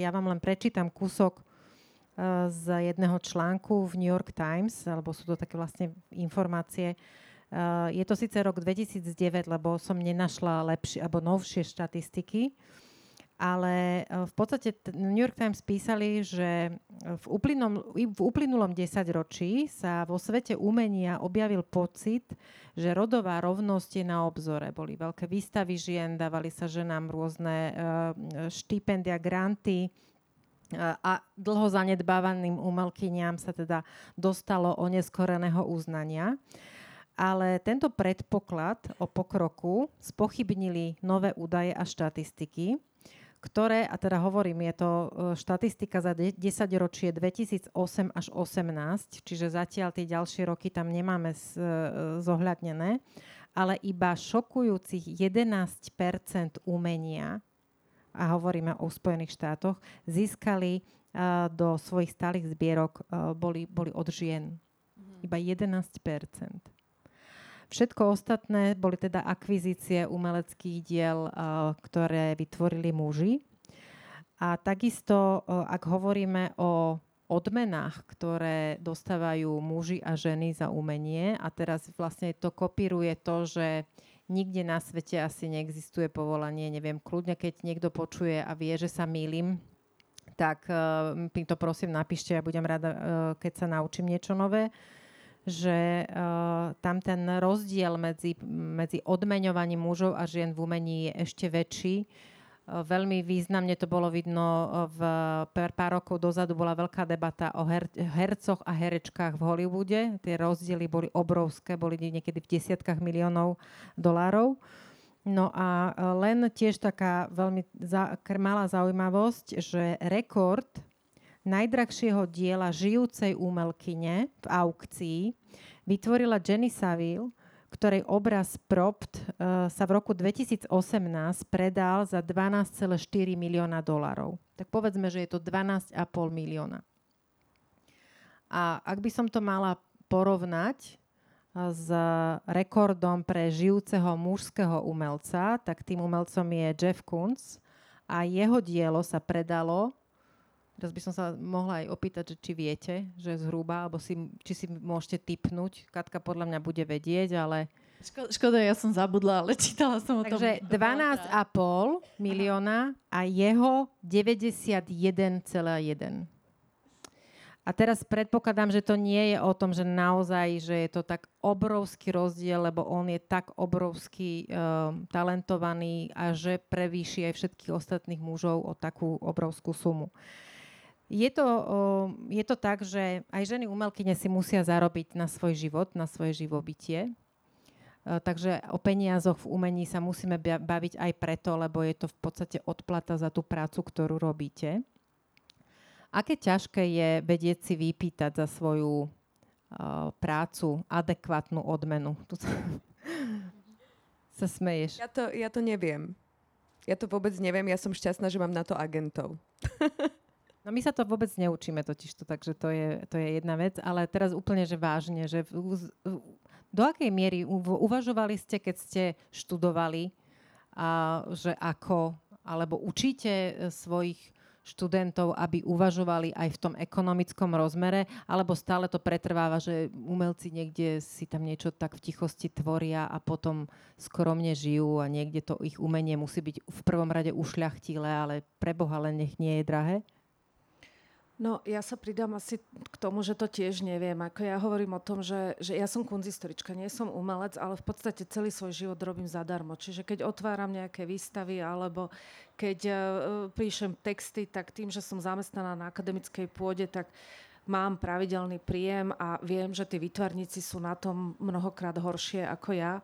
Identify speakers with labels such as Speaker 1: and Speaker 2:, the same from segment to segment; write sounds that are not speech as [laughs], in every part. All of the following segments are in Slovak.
Speaker 1: ja vám len prečítam kúsok z jedného článku v New York Times, alebo sú to také vlastne informácie. Je to síce rok 2009, lebo som nenašla lepšie alebo novšie štatistiky, ale e, v podstate New York Times písali, že v, uplynulom, v uplynulom desaťročí sa vo svete umenia objavil pocit, že rodová rovnosť je na obzore. Boli veľké výstavy žien, dávali sa ženám rôzne uh, štipendia, granty, a dlho zanedbávaným umelkyniam sa teda dostalo oneskoreného uznania. Ale tento predpoklad o pokroku spochybnili nové údaje a štatistiky, ktoré, a teda hovorím, je to e, štatistika za 10 ročie 2008 až 18, čiže zatiaľ tie ďalšie roky tam nemáme e, zohľadnené, ale iba šokujúcich 11% umenia, a hovoríme o Spojených štátoch, získali e, do svojich stálych zbierok, boli, boli od žien. Mhm. Iba 11%. Všetko ostatné boli teda akvizície umeleckých diel, eh, ktoré vytvorili muži. A takisto, eh, ak hovoríme o odmenách, ktoré dostávajú muži a ženy za umenie, a teraz vlastne to kopíruje to, že nikde na svete asi neexistuje povolanie, neviem, kľudne, keď niekto počuje a vie, že sa mýlim, tak uh, to prosím napíšte, ja budem rada, uh, keď sa naučím niečo nové že uh, tam ten rozdiel medzi, medzi odmeňovaním mužov a žien v umení je ešte väčší. Uh, veľmi významne to bolo vidno v pár, pár rokov dozadu bola veľká debata o her, hercoch a herečkách v Hollywoode. Tie rozdiely boli obrovské, boli niekedy v desiatkách miliónov dolárov. No a len tiež taká veľmi za, malá zaujímavosť, že rekord najdrahšieho diela žijúcej umelkyne v aukcii vytvorila Jenny Saville, ktorej obraz Propt uh, sa v roku 2018 predal za 12,4 milióna dolarov. Tak povedzme, že je to 12,5 milióna. A ak by som to mala porovnať uh, s rekordom pre žijúceho mužského umelca, tak tým umelcom je Jeff Koons a jeho dielo sa predalo Teraz by som sa mohla aj opýtať, že či viete, že zhruba, alebo si, či si môžete typnúť. Katka podľa mňa bude vedieť, ale...
Speaker 2: Škoda, škoda ja som zabudla, ale čítala som o
Speaker 1: tom. Takže [laughs] 12,5 milióna a jeho 91,1. A teraz predpokladám, že to nie je o tom, že naozaj, že je to tak obrovský rozdiel, lebo on je tak obrovský uh, talentovaný a že prevýši aj všetkých ostatných mužov o takú obrovskú sumu. Uh, je to, je to tak, že aj ženy umelkyne si musia zarobiť na svoj život, na svoje živobytie. E, takže o peniazoch v umení sa musíme baviť aj preto, lebo je to v podstate odplata za tú prácu, ktorú robíte. Aké ťažké je vedieť si vypýtať za svoju uh, prácu adekvátnu odmenu? Tu sa, [laughs] sa smeješ.
Speaker 3: Ja to, ja to neviem. Ja to vôbec neviem. Ja som šťastná, že mám na to agentov. [laughs]
Speaker 1: No my sa to vôbec neučíme totiž to, takže to je, to je jedna vec, ale teraz úplne, že vážne, že do akej miery uvažovali ste, keď ste študovali, a, že ako, alebo učíte e, svojich študentov, aby uvažovali aj v tom ekonomickom rozmere, alebo stále to pretrváva, že umelci niekde si tam niečo tak v tichosti tvoria a potom skromne žijú a niekde to ich umenie musí byť v prvom rade ušľachtilé, ale preboha len nech nie je drahé?
Speaker 2: No, ja sa pridám asi k tomu, že to tiež neviem. Ako ja hovorím o tom, že, že ja som kunzistorička, nie som umelec, ale v podstate celý svoj život robím zadarmo. Čiže keď otváram nejaké výstavy alebo keď uh, píšem texty, tak tým, že som zamestnaná na akademickej pôde, tak mám pravidelný príjem a viem, že tí vytvarníci sú na tom mnohokrát horšie ako ja.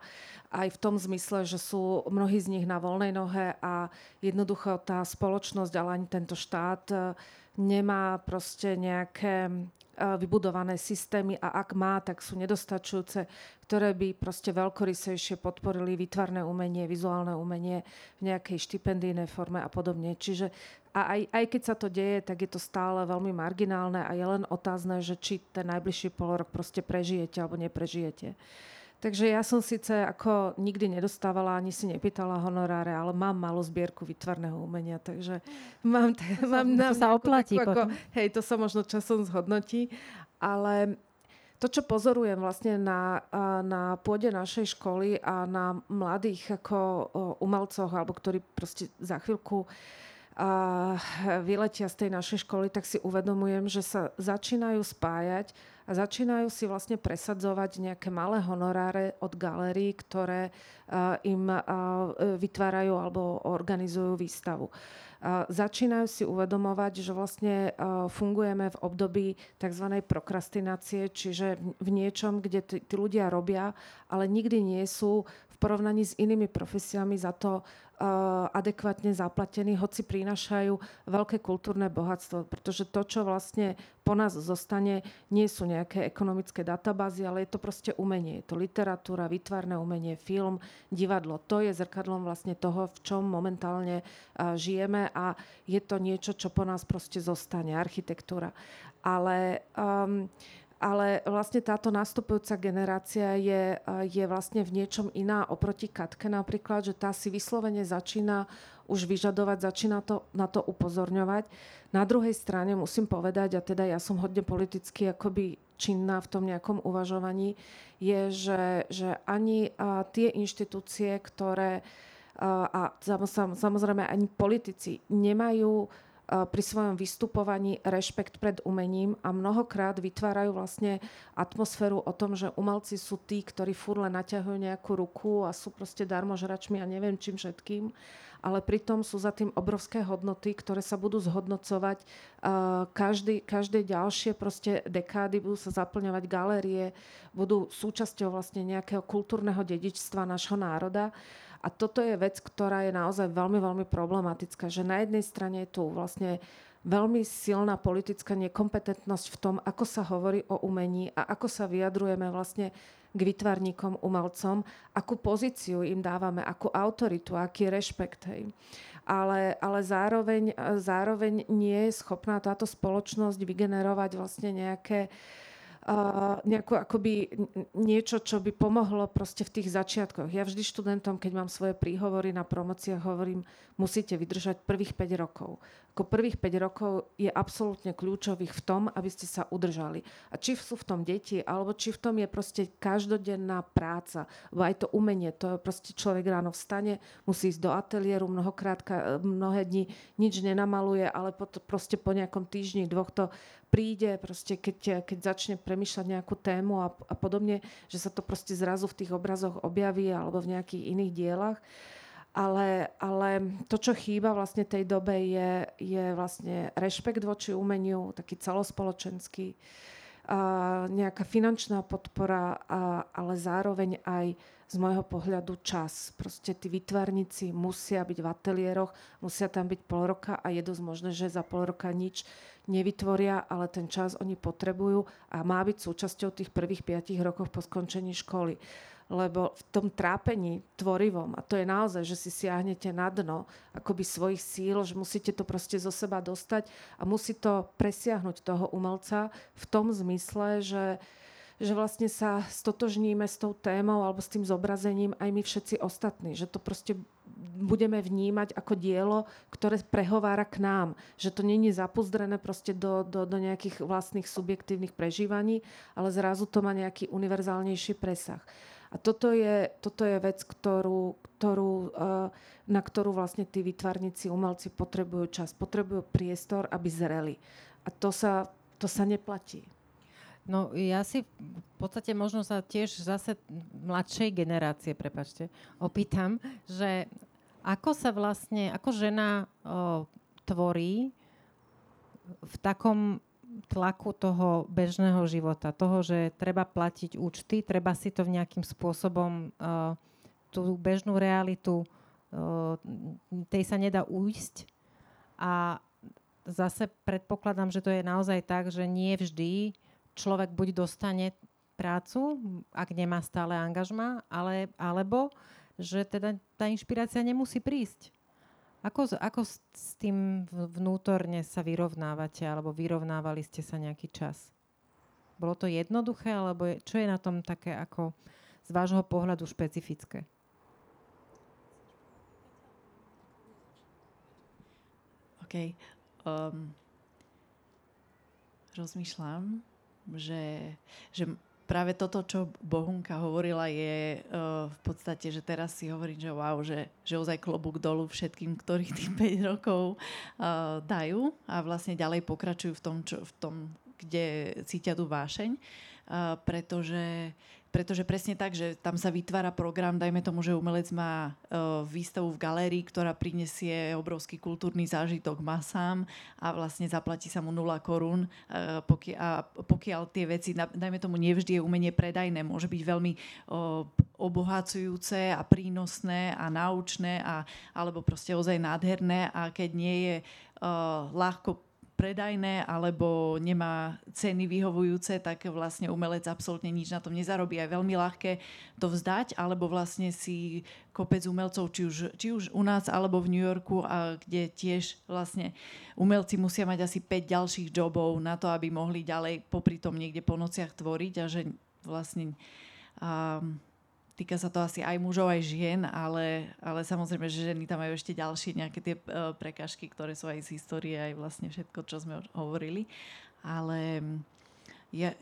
Speaker 2: Aj v tom zmysle, že sú mnohí z nich na voľnej nohe a jednoducho tá spoločnosť, ale ani tento štát nemá proste nejaké vybudované systémy a ak má, tak sú nedostačujúce, ktoré by proste veľkorysejšie podporili výtvarné umenie, vizuálne umenie v nejakej štipendijnej forme a podobne. Čiže a aj, aj keď sa to deje, tak je to stále veľmi marginálne a je len otázne, že či ten najbližší polorok proste prežijete alebo neprežijete. Takže ja som síce ako nikdy nedostávala, ani si nepýtala honoráre, ale mám malú zbierku vytvarného umenia, takže mám, t-
Speaker 1: to
Speaker 2: mám
Speaker 1: sa, to sa oplatí
Speaker 2: takú, ako, Hej, to sa možno časom zhodnotí, ale to, čo pozorujem vlastne na, na pôde našej školy a na mladých ako umelcoch, alebo ktorí proste za chvíľku vyletia z tej našej školy, tak si uvedomujem, že sa začínajú spájať a začínajú si vlastne presadzovať nejaké malé honoráre od galérií, ktoré im vytvárajú alebo organizujú výstavu. Začínajú si uvedomovať, že vlastne fungujeme v období tzv. prokrastinácie, čiže v niečom, kde tí ľudia robia, ale nikdy nie sú porovnaní s inými profesiami za to Eh, adekvátne zaplatení, hoci prinášajú veľké kultúrne bohatstvo. Pretože to, čo vlastne po nás zostane, nie sú nejaké ekonomické databázy, ale je to proste umenie. Je to literatúra, výtvarné umenie, film, divadlo. To je zrkadlom vlastne toho, v čom momentálne uh, žijeme a je to niečo, čo po nás proste zostane. Architektúra. Ale um, ale vlastne táto nastupujúca generácia je, je vlastne v niečom iná oproti Katke napríklad, že tá si vyslovene začína už vyžadovať, začína to, na to upozorňovať. Na druhej strane musím povedať, a teda ja som hodne politicky akoby činná v tom nejakom uvažovaní, je, že, že ani a, tie inštitúcie, ktoré a, a samozrejme ani politici nemajú pri svojom vystupovaní rešpekt pred umením a mnohokrát vytvárajú vlastne atmosféru o tom, že umelci sú tí, ktorí furt len naťahujú nejakú ruku a sú proste darmožračmi a neviem čím všetkým ale pritom sú za tým obrovské hodnoty, ktoré sa budú zhodnocovať každý, každé ďalšie proste dekády, budú sa zaplňovať galérie, budú súčasťou vlastne nejakého kultúrneho dedičstva nášho národa. A toto je vec, ktorá je naozaj veľmi, veľmi problematická, že na jednej strane je tu vlastne veľmi silná politická nekompetentnosť v tom, ako sa hovorí o umení a ako sa vyjadrujeme vlastne k vytvarníkom, umelcom, akú pozíciu im dávame, akú autoritu, aký rešpekt. Hej. Ale, ale zároveň, zároveň nie je schopná táto spoločnosť vygenerovať vlastne nejaké uh, nejakú akoby niečo, čo by pomohlo proste v tých začiatkoch. Ja vždy študentom, keď mám svoje príhovory na promociách, hovorím, musíte vydržať prvých 5 rokov. Ako prvých 5 rokov je absolútne kľúčových v tom, aby ste sa udržali. A či sú v tom deti, alebo či v tom je proste každodenná práca, alebo aj to umenie, to je proste človek ráno vstane, musí ísť do ateliéru, mnohokrát, mnohé dni nič nenamaluje, ale proste po nejakom týždni, dvoch to príde, proste keď, keď začne premyšľať nejakú tému a, a podobne, že sa to proste zrazu v tých obrazoch objaví alebo v nejakých iných dielach. Ale, ale to, čo chýba vlastne tej dobe, je, je vlastne rešpekt voči umeniu, taký celospoločenský, a nejaká finančná podpora, a, ale zároveň aj z môjho pohľadu čas. Proste tí vytvarníci musia byť v ateliéroch, musia tam byť pol roka a je dosť možné, že za pol roka nič nevytvoria, ale ten čas oni potrebujú a má byť súčasťou tých prvých piatich rokov po skončení školy. Lebo v tom trápení tvorivom, a to je naozaj, že si siahnete na dno akoby svojich síl, že musíte to proste zo seba dostať a musí to presiahnuť toho umelca v tom zmysle, že že vlastne sa stotožníme s tou témou alebo s tým zobrazením aj my všetci ostatní. Že to proste budeme vnímať ako dielo, ktoré prehovára k nám. Že to není zapuzdrené proste do, do, do nejakých vlastných subjektívnych prežívaní, ale zrazu to má nejaký univerzálnejší presah. A toto je, toto je vec, ktorú, ktorú, eh, na ktorú vlastne tí vytvarníci, umelci potrebujú čas, potrebujú priestor, aby zreli. A to sa, to sa neplatí.
Speaker 1: No ja si v podstate možno sa tiež zase mladšej generácie, prepačte, opýtam, že ako sa vlastne, ako žena o, tvorí v takom tlaku toho bežného života, toho, že treba platiť účty, treba si to nejakým spôsobom, uh, tú bežnú realitu, uh, tej sa nedá ujsť. A zase predpokladám, že to je naozaj tak, že nie vždy človek buď dostane prácu, ak nemá stále angažma, ale, alebo že teda tá inšpirácia nemusí prísť. Ako, ako s tým vnútorne sa vyrovnávate, alebo vyrovnávali ste sa nejaký čas? Bolo to jednoduché, alebo je, čo je na tom také ako z vášho pohľadu špecifické?
Speaker 4: OK. Um, rozmýšľam, že, že práve toto, čo Bohunka hovorila, je uh, v podstate, že teraz si hovorím, že wow, že, že ozaj klobúk dolu všetkým, ktorí tých 5 [laughs] rokov uh, dajú a vlastne ďalej pokračujú v tom, čo, v tom kde cítia tú vášeň, uh, pretože pretože presne tak, že tam sa vytvára program, dajme tomu, že umelec má uh, výstavu v galérii, ktorá prinesie obrovský kultúrny zážitok masám a vlastne zaplatí sa mu 0 korún. Pokiaľ, a pokiaľ tie veci, dajme tomu, nevždy je umenie predajné, môže byť veľmi obohacujúce a prínosné a naučné a, alebo proste ozaj nádherné a keď nie je uh, ľahko predajné alebo nemá ceny vyhovujúce, tak vlastne umelec absolútne nič na tom nezarobí. Je veľmi ľahké to vzdať, alebo vlastne si kopec umelcov, či už, či už u nás alebo v New Yorku, a kde tiež vlastne umelci musia mať asi 5 ďalších jobov na to, aby mohli ďalej popri tom niekde po nociach tvoriť a že vlastne um, týka sa to asi aj mužov, aj žien, ale, ale samozrejme, že ženy tam majú ešte ďalšie nejaké tie uh, prekažky, ktoré sú aj z histórie, aj vlastne všetko, čo sme hovorili. Ale mm, ja,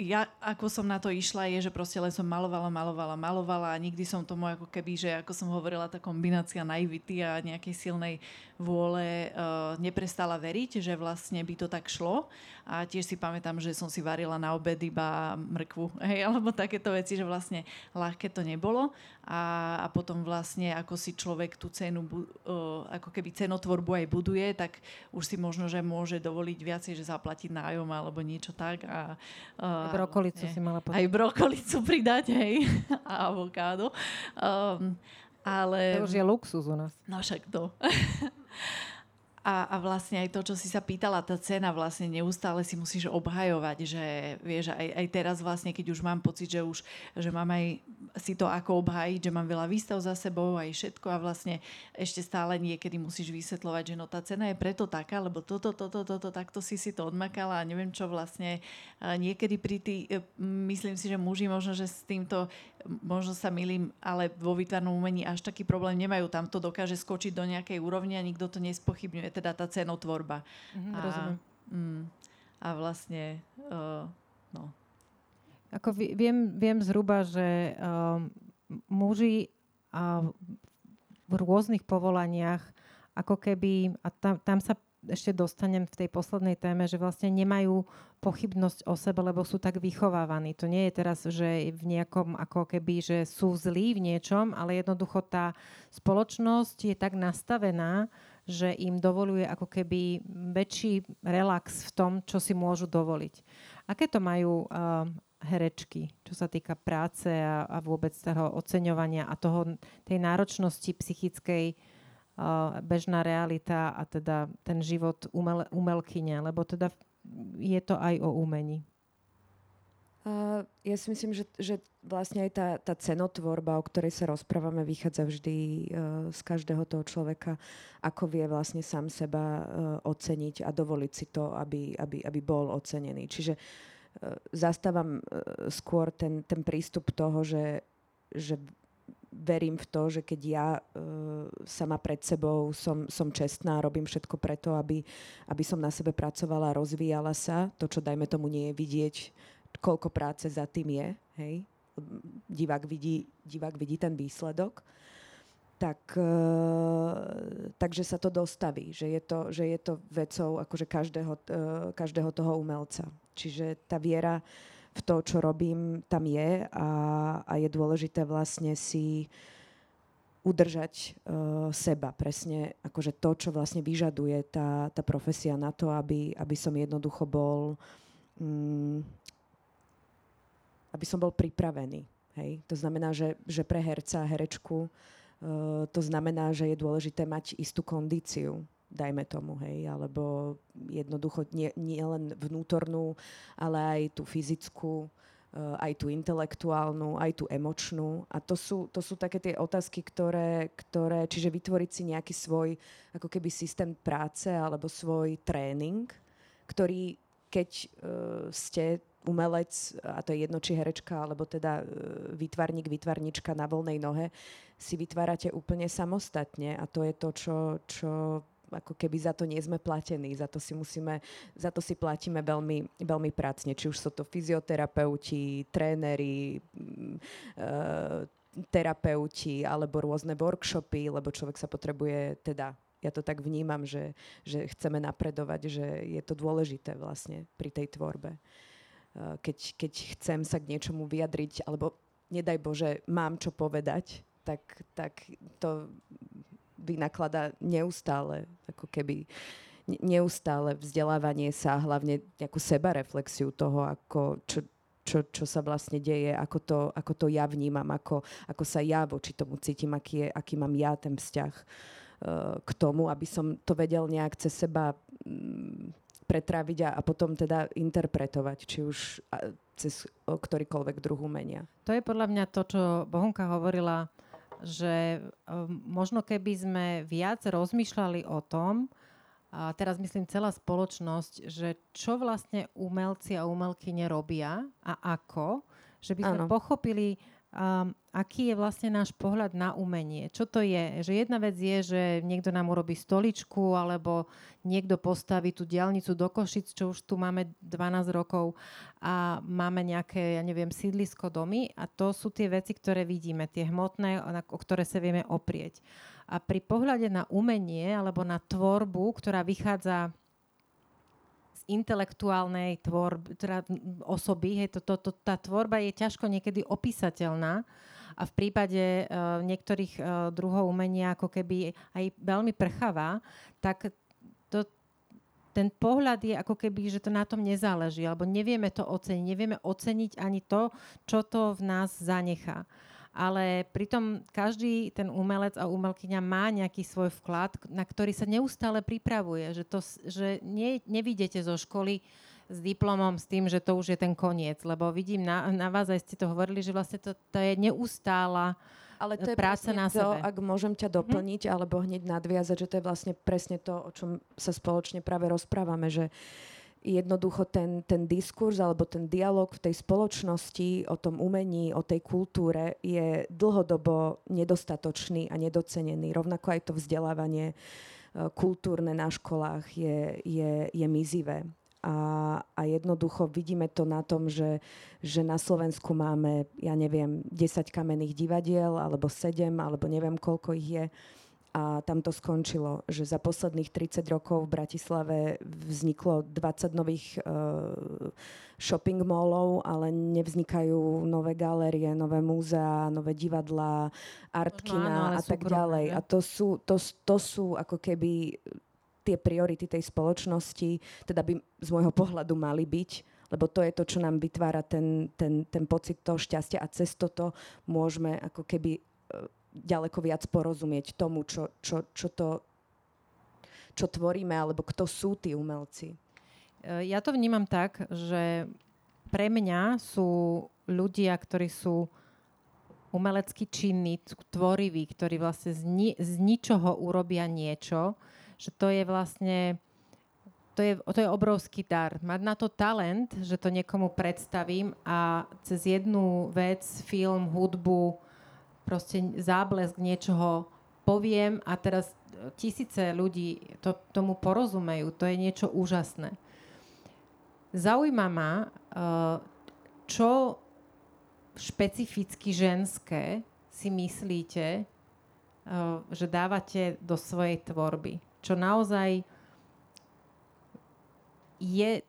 Speaker 4: ja, ako som na to išla, je, že proste len som malovala, malovala, malovala a nikdy som tomu ako keby, že ako som hovorila, tá kombinácia naivity a nejakej silnej vôle uh, neprestala veriť, že vlastne by to tak šlo. A tiež si pamätám, že som si varila na obed iba mrkvu, [laughs] hej, alebo takéto veci, že vlastne ľahké to nebolo. A, a potom vlastne, ako si človek tú cenu, uh, ako keby cenotvorbu aj buduje, tak už si možno, že môže dovoliť viacej, že zaplatiť nájom alebo niečo tak. A,
Speaker 1: uh, brokolicu si mala
Speaker 4: povedať. Aj brokolicu [laughs] pridať, hej, [laughs] a avokádo. Um, ale...
Speaker 1: To už je luxus u nás.
Speaker 4: No však to. A, a vlastne aj to, čo si sa pýtala, tá cena vlastne neustále si musíš obhajovať, že vieš, aj, aj teraz vlastne, keď už mám pocit, že už, že mám aj si to ako obhajiť, že mám veľa výstav za sebou aj všetko a vlastne ešte stále niekedy musíš vysvetľovať, že no tá cena je preto taká, lebo toto, toto, toto, takto si si to odmakala a neviem čo vlastne niekedy pri tý, e, myslím si, že muži možno, že s týmto možno sa milím, ale vo výtvarnom umení až taký problém nemajú. Tam to dokáže skočiť do nejakej úrovne a nikto to nespochybňuje, teda tá cenotvorba.
Speaker 1: Mm-hmm, a, rozumiem. Mm,
Speaker 4: a vlastne, uh, no.
Speaker 1: Ako viem, viem zhruba, že uh, muži uh, v rôznych povolaniach ako keby, a tam, tam sa ešte dostanem v tej poslednej téme, že vlastne nemajú pochybnosť o sebe, lebo sú tak vychovávaní. To nie je teraz, že v nejakom ako keby, že sú zlí v niečom, ale jednoducho tá spoločnosť je tak nastavená, že im dovoluje ako keby väčší relax v tom, čo si môžu dovoliť. Aké to majú uh, herečky, čo sa týka práce a, a vôbec toho oceňovania a toho, tej náročnosti psychickej bežná realita a teda ten život umel, umelkyne, lebo teda je to aj o umení.
Speaker 3: Uh, ja si myslím, že, že vlastne aj tá, tá cenotvorba, o ktorej sa rozprávame, vychádza vždy uh, z každého toho človeka, ako vie vlastne sám seba uh, oceniť a dovoliť si to, aby, aby, aby bol ocenený. Čiže uh, zastávam skôr ten, ten prístup toho, že, že verím v to, že keď ja sama pred sebou som, som čestná, robím všetko preto, aby, aby som na sebe pracovala, rozvíjala sa. To, čo dajme tomu nie je vidieť, koľko práce za tým je. Hej? Divák, vidí, divák vidí ten výsledok. Tak, uh, takže sa to dostaví, že je to, že je to vecou akože každého, uh, každého toho umelca. Čiže tá viera v to, čo robím, tam je a, a je dôležité vlastne si udržať uh, seba, presne akože to, čo vlastne vyžaduje tá, tá profesia na to, aby, aby som jednoducho bol um, aby som bol pripravený. Hej? To znamená, že, že pre herca a herečku uh, to znamená, že je dôležité mať istú kondíciu dajme tomu, hej, alebo jednoducho nie, nie len vnútornú, ale aj tú fyzickú, uh, aj tú intelektuálnu, aj tú emočnú. A to sú, to sú také tie otázky, ktoré, ktoré, čiže vytvoriť si nejaký svoj ako keby systém práce alebo svoj tréning, ktorý keď uh, ste umelec, a to je jedno či herečka, alebo teda vytvarník, vytvarnička na voľnej nohe, si vytvárate úplne samostatne. A to je to, čo, čo ako keby za to nie sme platení, za to si musíme, za to si platíme veľmi, veľmi pracne, či už sú to fyzioterapeuti, tréneri, e, terapeuti alebo rôzne workshopy, lebo človek sa potrebuje teda ja to tak vnímam, že, že chceme napredovať, že je to dôležité vlastne pri tej tvorbe. E, keď, keď chcem sa k niečomu vyjadriť, alebo nedaj Bože, mám čo povedať, tak, tak to vynakladá neustále, ako keby neustále vzdelávanie sa, hlavne nejakú sebareflexiu toho, ako, čo, čo, čo sa vlastne deje, ako to, ako to ja vnímam, ako, ako sa ja voči tomu cítim, aký, je, aký mám ja ten vzťah uh, k tomu, aby som to vedel nejak cez seba um, pretráviť a, a potom teda interpretovať, či už a, cez ktorýkoľvek druh umenia.
Speaker 1: To je podľa mňa to, čo Bohunka hovorila že um, možno keby sme viac rozmýšľali o tom, a teraz myslím celá spoločnosť, že čo vlastne umelci a umelky nerobia a ako, že by sme ano. pochopili um, aký je vlastne náš pohľad na umenie. Čo to je? Že jedna vec je, že niekto nám urobí stoličku alebo niekto postaví tú diálnicu do Košic, čo už tu máme 12 rokov a máme nejaké, ja neviem, sídlisko domy a to sú tie veci, ktoré vidíme, tie hmotné, o ktoré sa vieme oprieť. A pri pohľade na umenie alebo na tvorbu, ktorá vychádza intelektuálnej tvorby, teda osoby, hej, to, to, to, tá tvorba je ťažko niekedy opísateľná. A v prípade uh, niektorých uh, druhov umenia ako keby aj veľmi prchavá, tak to, ten pohľad je ako keby, že to na tom nezáleží, alebo nevieme to oceniť, nevieme oceniť ani to, čo to v nás zanechá ale pritom každý ten umelec a umelkyňa má nejaký svoj vklad, na ktorý sa neustále pripravuje, že, to, že ne, nevidíte zo školy s diplomom s tým, že to už je ten koniec, lebo vidím na, na vás, aj ste to hovorili, že vlastne to, to je neustála ale to je práca na
Speaker 3: to,
Speaker 1: sebe.
Speaker 3: ak môžem ťa mhm. doplniť, hm. alebo hneď nadviazať, že to je vlastne presne to, o čom sa spoločne práve rozprávame, že uh, jednoducho ten, ten diskurs alebo ten dialog v tej spoločnosti o tom umení, o tej kultúre je dlhodobo nedostatočný a nedocenený. Rovnako aj to vzdelávanie e, kultúrne na školách je, je, je mizivé. A, a jednoducho vidíme to na tom, že, že na Slovensku máme, ja neviem, 10 kamenných divadiel, alebo 7, alebo neviem, koľko ich je a tam to skončilo, že za posledných 30 rokov v Bratislave vzniklo 20 nových uh, shopping mallov, ale nevznikajú nové galérie, nové múzea, nové divadlá, artkina a tak ďalej. A to sú, to, to sú ako keby tie priority tej spoločnosti, teda by z môjho pohľadu mali byť, lebo to je to, čo nám vytvára ten, ten, ten pocit toho šťastia a cez toto môžeme ako keby uh, ďaleko viac porozumieť tomu, čo, čo, čo to čo tvoríme, alebo kto sú tí umelci.
Speaker 1: E, ja to vnímam tak, že pre mňa sú ľudia, ktorí sú umelecky činní, tvoriví, ktorí vlastne z, ni- z ničoho urobia niečo, že to je vlastne to je, to je obrovský dar. Mať na to talent, že to niekomu predstavím a cez jednu vec, film, hudbu, proste záblesk niečoho poviem a teraz tisíce ľudí to, tomu porozumejú. To je niečo úžasné. Zaujíma ma, eh, čo špecificky ženské si myslíte, eh, že dávate do svojej tvorby. Čo naozaj je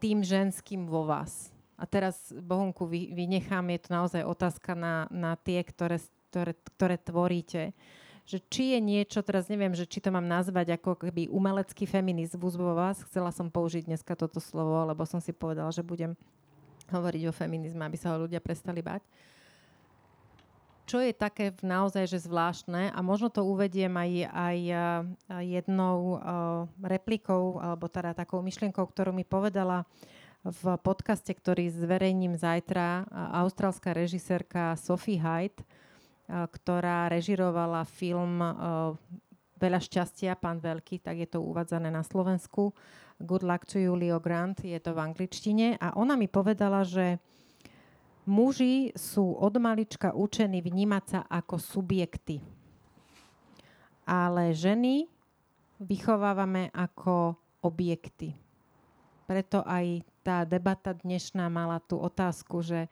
Speaker 1: tým ženským vo vás. A teraz, Bohunku, vy, vynechám, je to naozaj otázka na, na tie, ktoré, ktoré, ktoré tvoríte. Že či je niečo, teraz neviem, že či to mám nazvať ako keby umelecký feminizmus vo vás. Chcela som použiť dneska toto slovo, lebo som si povedala, že budem hovoriť o feminizme, aby sa ho ľudia prestali bať. Čo je také naozaj že zvláštne a možno to uvediem aj, aj jednou replikou alebo teda takou myšlienkou, ktorú mi povedala uh, v podcaste, ktorý zverejním zajtra, austrálska režisérka Sophie Hyde, ktorá režirovala film Veľa šťastia, pán Veľký, tak je to uvádzané na Slovensku. Good Luck to you, Leo Grant, je to v angličtine. A ona mi povedala, že muži sú od malička učení vnímať sa ako subjekty. Ale ženy vychovávame ako objekty. Preto aj tá debata dnešná mala tú otázku, že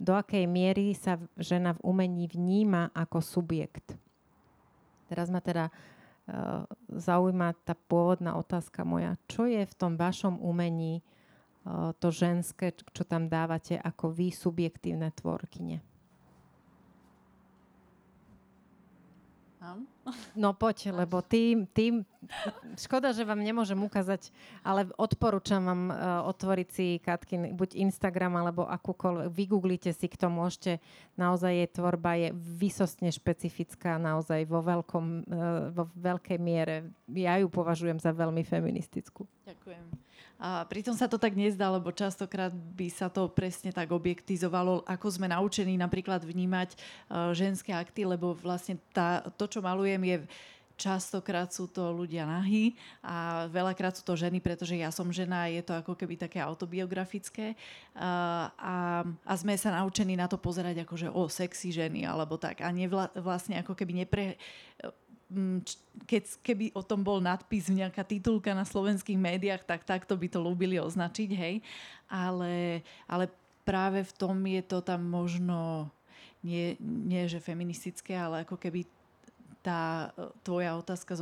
Speaker 1: do akej miery sa žena v umení vníma ako subjekt. Teraz ma teda uh, zaujíma tá pôvodná otázka moja. Čo je v tom vašom umení uh, to ženské, čo tam dávate ako vy subjektívne tvorkyne? No poď, lebo tým, tým, škoda, že vám nemôžem ukázať, ale odporúčam vám uh, otvoriť si Katkin buď Instagram alebo akúkoľvek, vygooglite si, kto môžete, naozaj jej tvorba je vysostne špecifická, naozaj vo, veľkom, uh, vo veľkej miere. Ja ju považujem za veľmi feministickú.
Speaker 4: Ďakujem. A pritom sa to tak nezdá, lebo častokrát by sa to presne tak objektizovalo, ako sme naučení napríklad vnímať uh, ženské akty, lebo vlastne tá, to, čo malujem, je častokrát sú to ľudia nahí a veľakrát sú to ženy, pretože ja som žena a je to ako keby také autobiografické. Uh, a, a sme sa naučení na to pozerať ako, že o, sexy ženy alebo tak. A nie vla, vlastne ako keby nepre, keď, keby o tom bol nadpis, nejaká titulka na slovenských médiách, tak takto by to ľúbili označiť, hej. Ale, ale práve v tom je to tam možno nie, nie že feministické, ale ako keby tá e, tvoja otázka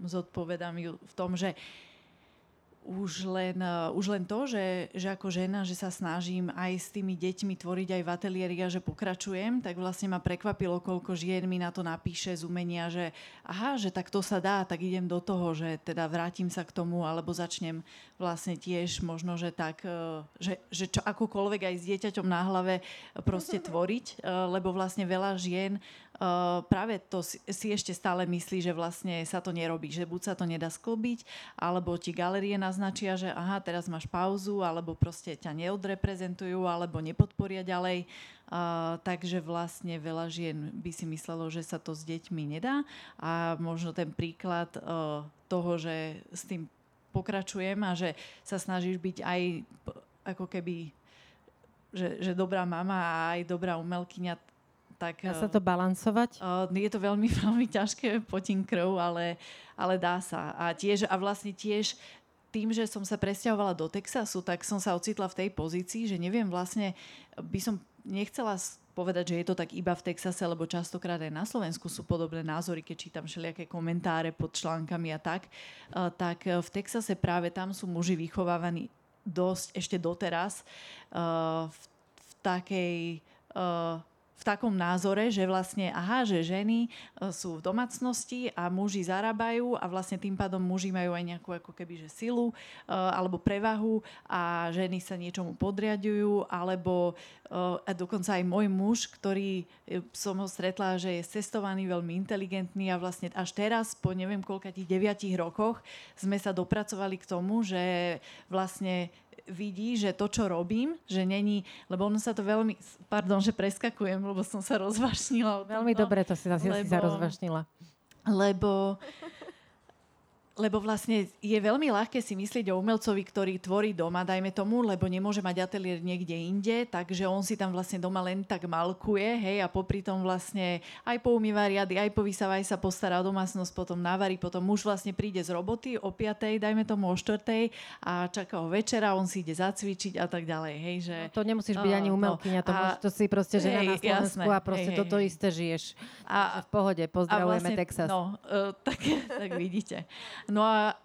Speaker 4: zodpovedám ju v tom, že už len, uh, už len to, že, že ako žena, že sa snažím aj s tými deťmi tvoriť aj v ateliéri a že pokračujem, tak vlastne ma prekvapilo, koľko žien mi na to napíše z umenia, že aha, že tak to sa dá, tak idem do toho, že teda vrátim sa k tomu, alebo začnem vlastne tiež možno, že tak, uh, že, že čo akokoľvek aj s dieťaťom na hlave proste [laughs] tvoriť, uh, lebo vlastne veľa žien práve to si, si ešte stále myslí, že vlastne sa to nerobí, že buď sa to nedá sklbiť, alebo ti galerie naznačia, že aha, teraz máš pauzu, alebo proste ťa neodreprezentujú, alebo nepodporia ďalej. Uh, takže vlastne veľa žien by si myslelo, že sa to s deťmi nedá a možno ten príklad uh, toho, že s tým pokračujem a že sa snažíš byť aj ako keby že, že dobrá mama a aj dobrá umelkyňa, tak...
Speaker 1: Dá sa to balancovať?
Speaker 4: Uh, je to veľmi, [laughs] veľmi ťažké, potím krv, ale, ale dá sa. A, tiež, a vlastne tiež tým, že som sa presťahovala do Texasu, tak som sa ocitla v tej pozícii, že neviem vlastne, by som nechcela povedať, že je to tak iba v Texase, lebo častokrát aj na Slovensku sú podobné názory, keď čítam všelijaké komentáre pod článkami a tak, uh, tak v Texase práve tam sú muži vychovávaní dosť ešte doteraz uh, v, v takej v takom názore, že vlastne, aha, že ženy e, sú v domácnosti a muži zarábajú a vlastne tým pádom muži majú aj nejakú ako keby, že silu alebo prevahu a ženy sa niečomu podriadujú, alebo a dokonca aj môj muž, ktorý som ho stretla, že je cestovaný, veľmi inteligentný a vlastne až teraz, po neviem koľka tých deviatich rokoch, sme sa dopracovali k tomu, že vlastne vidí, že to, čo robím, že není, lebo ono sa to veľmi, pardon, že preskakujem, lebo som sa [laughs] rozvašnila.
Speaker 1: Veľmi dobre to si, lebo, si sa rozvašnila.
Speaker 4: Lebo lebo vlastne je veľmi ľahké si myslieť o umelcovi, ktorý tvorí doma, dajme tomu, lebo nemôže mať ateliér niekde inde, takže on si tam vlastne doma len tak malkuje, hej, a popri tom vlastne aj poumýva riady, aj povysáva, aj sa postará o domácnosť, potom navarí, potom muž vlastne príde z roboty o 5, dajme tomu o 4 a čaká ho večera, on si ide zacvičiť a tak ďalej, hej, že...
Speaker 1: No, to nemusíš byť ani umelkyňa, to, a, to si proste žena hej, na Slovensku jasné, a proste hej, toto hej. isté žiješ. A, v pohode, pozdravujeme vlastne, Texas.
Speaker 4: No, uh, tak, [laughs] tak vidíte. No a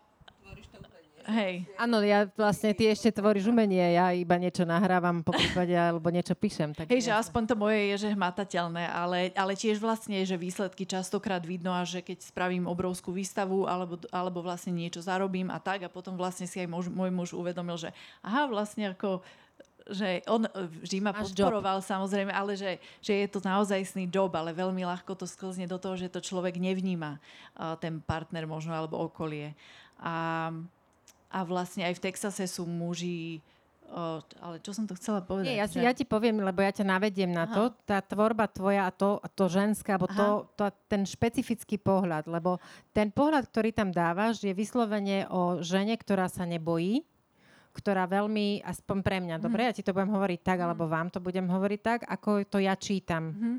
Speaker 4: Hej.
Speaker 1: Áno, ja vlastne ty ešte tvoríš umenie, ja iba niečo nahrávam po prípade alebo niečo píšem. Tak
Speaker 4: Hej, že aspoň to moje je, že hmatateľné, ale, ale tiež vlastne, že výsledky častokrát vidno a že keď spravím obrovskú výstavu alebo, alebo vlastne niečo zarobím a tak a potom vlastne si aj môj, môj muž uvedomil, že aha, vlastne ako že on vždy ma Máš podporoval job. samozrejme, ale že, že je to naozajstný job, ale veľmi ľahko to sklzne do toho, že to človek nevníma, uh, ten partner možno alebo okolie. A, a vlastne aj v Texase sú muži O, ale čo som to chcela povedať?
Speaker 1: Nie, ja, si, že... ja ti poviem, lebo ja ťa navediem na Aha. to, tá tvorba tvoja a to, to ženské, alebo to, to, ten špecifický pohľad, lebo ten pohľad, ktorý tam dávaš, je vyslovene o žene, ktorá sa nebojí, ktorá veľmi, aspoň pre mňa, mm. dobre, ja ti to budem hovoriť tak, mm. alebo vám to budem hovoriť tak, ako to ja čítam. Mm.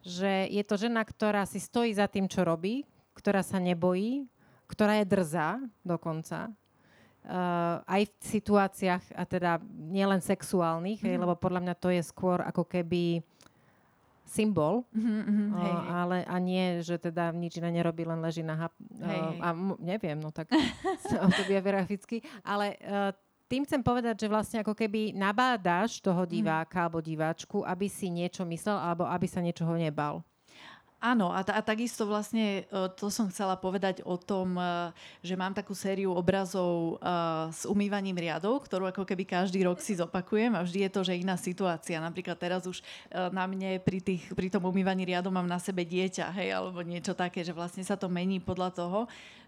Speaker 1: Že je to žena, ktorá si stojí za tým, čo robí, ktorá sa nebojí, ktorá je drzá dokonca, uh, aj v situáciách, a teda nielen sexuálnych, mm. hej, mhm. lebo podľa mňa to je skôr ako keby symbol, mm-hmm, hej, hej. ale a nie, že teda nič iné nerobí, len leží na hap, hej, uh, hej. a m- neviem, no tak [laughs] autobiograficky, ale uh, tým chcem povedať, že vlastne ako keby nabádaš toho mhm. diváka mm. alebo diváčku, aby si niečo myslel alebo aby sa niečoho nebal.
Speaker 4: Áno, a, t- a takisto vlastne e, to som chcela povedať o tom, e, že mám takú sériu obrazov uh, s umývaním riadov, ktorú ako keby každý rok si zopakujem a vždy je to, že iná situácia. Napríklad teraz už na mne pri, tých, pri tom umývaní riadov mám na sebe dieťa, hej, alebo niečo také, že vlastne sa to mení podľa toho,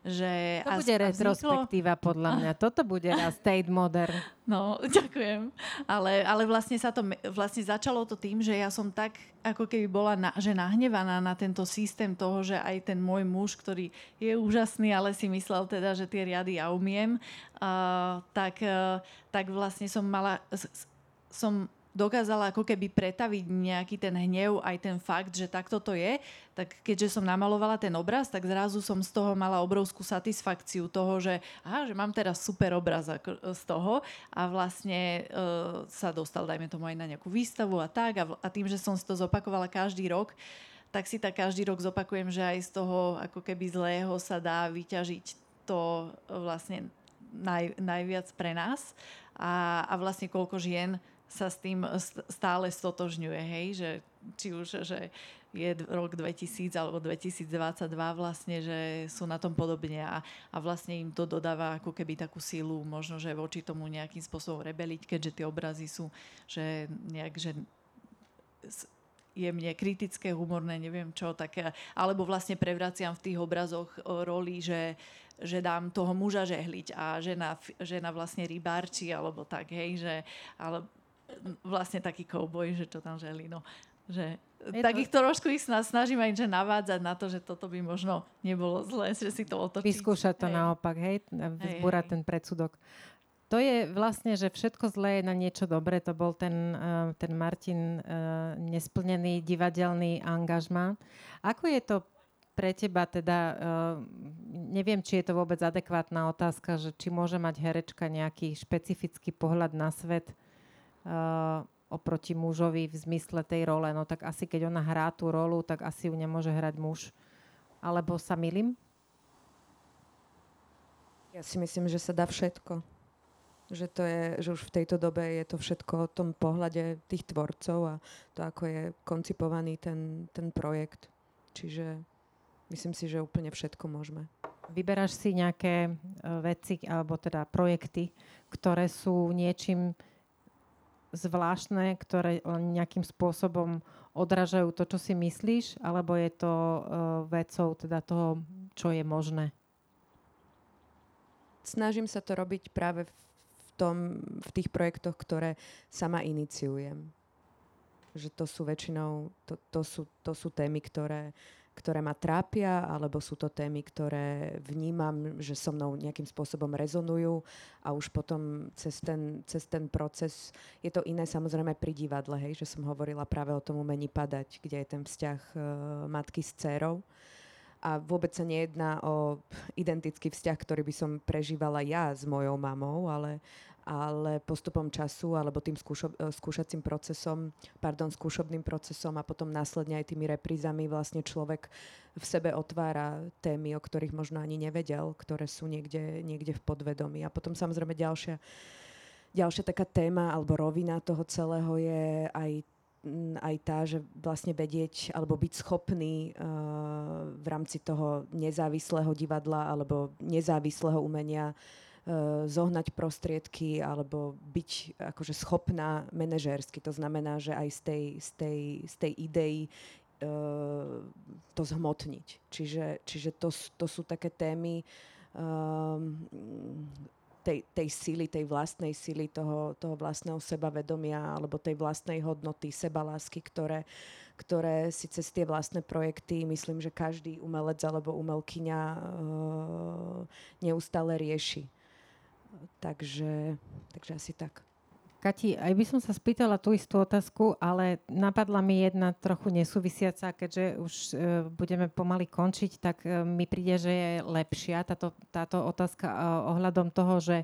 Speaker 4: že...
Speaker 1: To bude retrospektíva vzniklo... podľa mňa. [laughs] Toto bude raz state modern.
Speaker 4: No, ďakujem. Ale, ale vlastne sa to, vlastne začalo to tým, že ja som tak ako keby bola na, že nahnevaná na tento systém toho, že aj ten môj muž, ktorý je úžasný, ale si myslel teda, že tie riady ja umiem, uh, tak, uh, tak vlastne som mala som dokázala ako keby pretaviť nejaký ten hnev, aj ten fakt, že takto to je, tak keďže som namalovala ten obraz, tak zrazu som z toho mala obrovskú satisfakciu toho, že, aha, že mám teraz super obraz z toho. A vlastne e, sa dostal, dajme tomu aj na nejakú výstavu a tak. A, a tým, že som si to zopakovala každý rok, tak si tak každý rok zopakujem, že aj z toho ako keby zlého sa dá vyťažiť to vlastne naj, najviac pre nás. A, a vlastne koľko žien sa s tým stále stotožňuje, hej, že či už, že je rok 2000 alebo 2022 vlastne, že sú na tom podobne a, a vlastne im to dodáva ako keby takú sílu, možno, že voči tomu nejakým spôsobom rebeliť, keďže tie obrazy sú, že nejak, že jemne kritické, humorné, neviem čo, také, alebo vlastne prevraciam v tých obrazoch roli, že, že dám toho muža žehliť a žena, žena vlastne rybárči, alebo tak, hej, že, ale vlastne taký kouboj, že čo tam želi, no. Že takých to... trošku ich snažím aj že navádzať na to, že toto by možno nebolo zlé, že si to otočiť.
Speaker 1: Vyskúšať to hej. naopak, hej, vzbúrať ten predsudok. To je vlastne, že všetko zlé je na niečo dobré. To bol ten, uh, ten Martin uh, nesplnený divadelný angažma. Ako je to pre teba teda, uh, neviem, či je to vôbec adekvátna otázka, že či môže mať herečka nejaký špecifický pohľad na svet, oproti mužovi v zmysle tej role. No tak asi keď ona hrá tú rolu, tak asi ju nemôže hrať muž. Alebo sa milím?
Speaker 3: Ja si myslím, že sa dá všetko. Že, to je, že už v tejto dobe je to všetko o tom pohľade tých tvorcov a to, ako je koncipovaný ten, ten projekt. Čiže myslím si, že úplne všetko môžeme.
Speaker 1: Vyberáš si nejaké uh, veci alebo teda projekty, ktoré sú niečím zvláštne, ktoré nejakým spôsobom odražajú to, čo si myslíš, alebo je to uh, vecou teda toho, čo je možné?
Speaker 3: Snažím sa to robiť práve v, tom, v tých projektoch, ktoré sama iniciujem. Že to sú väčšinou, to, to, sú, to sú témy, ktoré ktoré ma trápia, alebo sú to témy, ktoré vnímam, že so mnou nejakým spôsobom rezonujú a už potom cez ten, cez ten proces, je to iné samozrejme pri divadle, hej, že som hovorila práve o tom umení padať, kde je ten vzťah uh, matky s dcerou. A vôbec sa nejedná o identický vzťah, ktorý by som prežívala ja s mojou mamou, ale, ale postupom času alebo tým skúšo, e, skúšacím procesom, pardon, skúšobným procesom a potom následne aj tými reprízami vlastne človek v sebe otvára témy, o ktorých možno ani nevedel, ktoré sú niekde, niekde v podvedomí. A potom samozrejme ďalšia, ďalšia taká téma alebo rovina toho celého je aj aj tá, že vlastne vedieť alebo byť schopný uh, v rámci toho nezávislého divadla alebo nezávislého umenia Eh, zohnať prostriedky alebo byť akože schopná manažérsky. To znamená, že aj z tej, z tej, z tej idei uh, to zhmotniť. Čiže, čiže to, to sú také témy, um, tej, tej sily, tej vlastnej sily, toho, toho vlastného sebavedomia alebo tej vlastnej hodnoty, sebalásky, ktoré, ktoré si cez tie vlastné projekty, myslím, že každý umelec alebo umelkyňa uh, neustále rieši. Takže, takže asi tak.
Speaker 1: Kati, aj by som sa spýtala tú istú otázku, ale napadla mi jedna trochu nesúvisiaca, keďže už e, budeme pomaly končiť, tak e, mi príde, že je lepšia táto, táto otázka e, ohľadom toho, že